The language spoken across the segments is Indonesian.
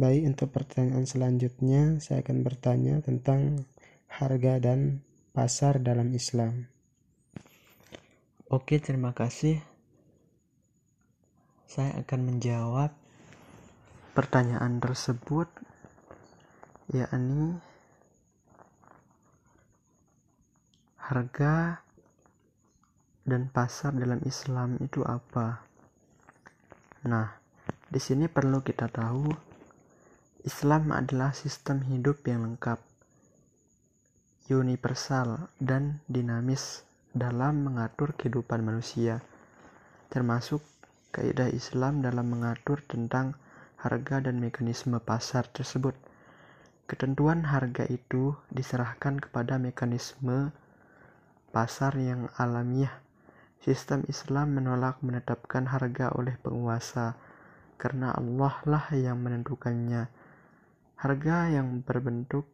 Baik, untuk pertanyaan selanjutnya saya akan bertanya tentang harga dan pasar dalam Islam. Oke, terima kasih. Saya akan menjawab pertanyaan tersebut yakni harga dan pasar dalam Islam itu apa? Nah, di sini perlu kita tahu Islam adalah sistem hidup yang lengkap, universal, dan dinamis dalam mengatur kehidupan manusia, termasuk kaidah Islam dalam mengatur tentang harga dan mekanisme pasar tersebut. Ketentuan harga itu diserahkan kepada mekanisme pasar yang alamiah. Sistem Islam menolak menetapkan harga oleh penguasa karena Allah lah yang menentukannya Harga yang berbentuk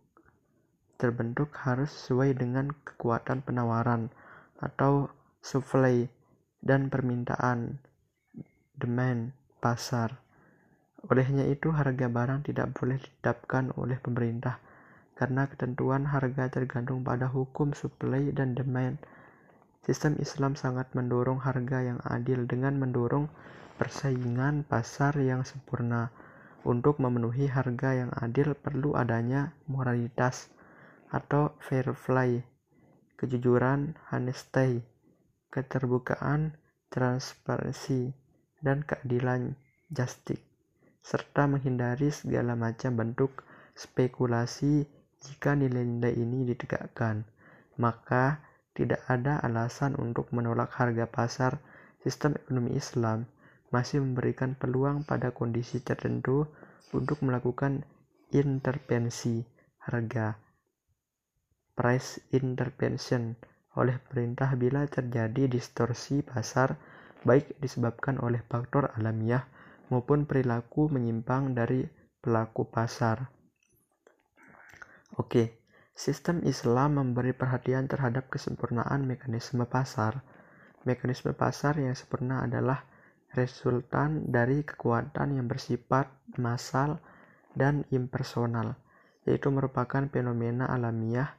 terbentuk harus sesuai dengan kekuatan penawaran atau supply dan permintaan demand pasar. Olehnya itu harga barang tidak boleh ditetapkan oleh pemerintah karena ketentuan harga tergantung pada hukum supply dan demand. Sistem Islam sangat mendorong harga yang adil dengan mendorong persaingan pasar yang sempurna. Untuk memenuhi harga yang adil perlu adanya moralitas atau fair play, kejujuran, honesty, keterbukaan, transparansi, dan keadilan justice, serta menghindari segala macam bentuk spekulasi jika nilai-nilai ini ditegakkan. Maka tidak ada alasan untuk menolak harga pasar sistem ekonomi Islam masih memberikan peluang pada kondisi tertentu untuk melakukan intervensi harga price intervention oleh pemerintah bila terjadi distorsi pasar baik disebabkan oleh faktor alamiah maupun perilaku menyimpang dari pelaku pasar. Oke, sistem Islam memberi perhatian terhadap kesempurnaan mekanisme pasar. Mekanisme pasar yang sempurna adalah resultan dari kekuatan yang bersifat massal dan impersonal, yaitu merupakan fenomena alamiah.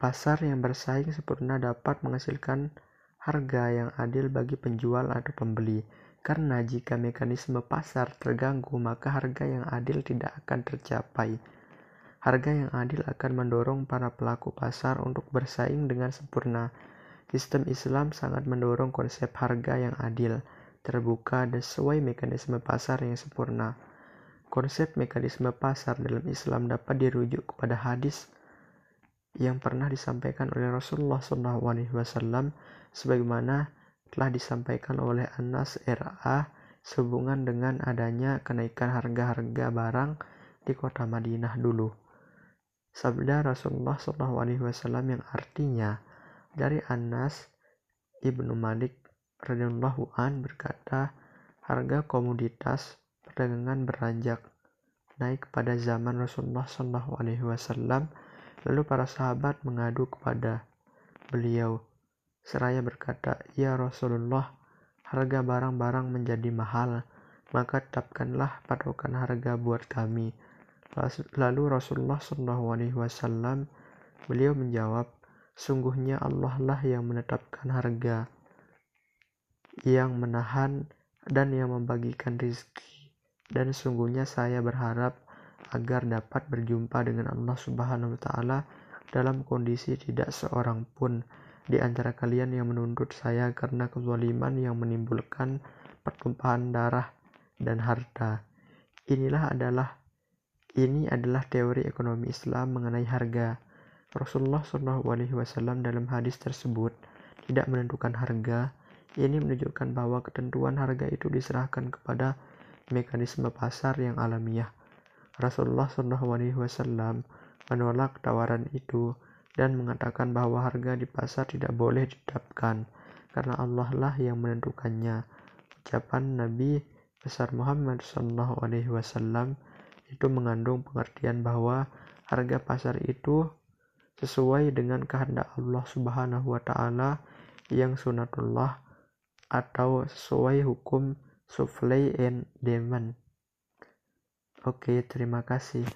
Pasar yang bersaing sempurna dapat menghasilkan harga yang adil bagi penjual atau pembeli, karena jika mekanisme pasar terganggu, maka harga yang adil tidak akan tercapai. Harga yang adil akan mendorong para pelaku pasar untuk bersaing dengan sempurna Sistem Islam sangat mendorong konsep harga yang adil, terbuka, dan sesuai mekanisme pasar yang sempurna. Konsep mekanisme pasar dalam Islam dapat dirujuk kepada hadis yang pernah disampaikan oleh Rasulullah SAW sebagaimana telah disampaikan oleh Anas RA sehubungan dengan adanya kenaikan harga-harga barang di kota Madinah dulu. Sabda Rasulullah SAW yang artinya dari Anas Ibnu Malik radhiyallahu an berkata, harga komoditas perdagangan beranjak naik pada zaman Rasulullah Shallallahu Alaihi Wasallam. Lalu para sahabat mengadu kepada beliau seraya berkata, Ya Rasulullah, harga barang-barang menjadi mahal, maka tetapkanlah patokan harga buat kami. Lalu Rasulullah Shallallahu Alaihi Wasallam beliau menjawab, Sungguhnya Allah lah yang menetapkan harga, yang menahan dan yang membagikan rizki. Dan sungguhnya saya berharap agar dapat berjumpa dengan Allah Subhanahu wa taala dalam kondisi tidak seorang pun di antara kalian yang menuntut saya karena kezaliman yang menimbulkan pertumpahan darah dan harta. Inilah adalah ini adalah teori ekonomi Islam mengenai harga. Rasulullah Shallallahu Alaihi Wasallam dalam hadis tersebut tidak menentukan harga. Ini menunjukkan bahwa ketentuan harga itu diserahkan kepada mekanisme pasar yang alamiah. Rasulullah Shallallahu Alaihi Wasallam menolak tawaran itu dan mengatakan bahwa harga di pasar tidak boleh ditetapkan karena Allah lah yang menentukannya. Ucapan Nabi besar Muhammad Shallallahu Alaihi Wasallam itu mengandung pengertian bahwa harga pasar itu sesuai dengan kehendak Allah Subhanahu wa taala yang sunatullah atau sesuai hukum supply and demand Oke, terima kasih.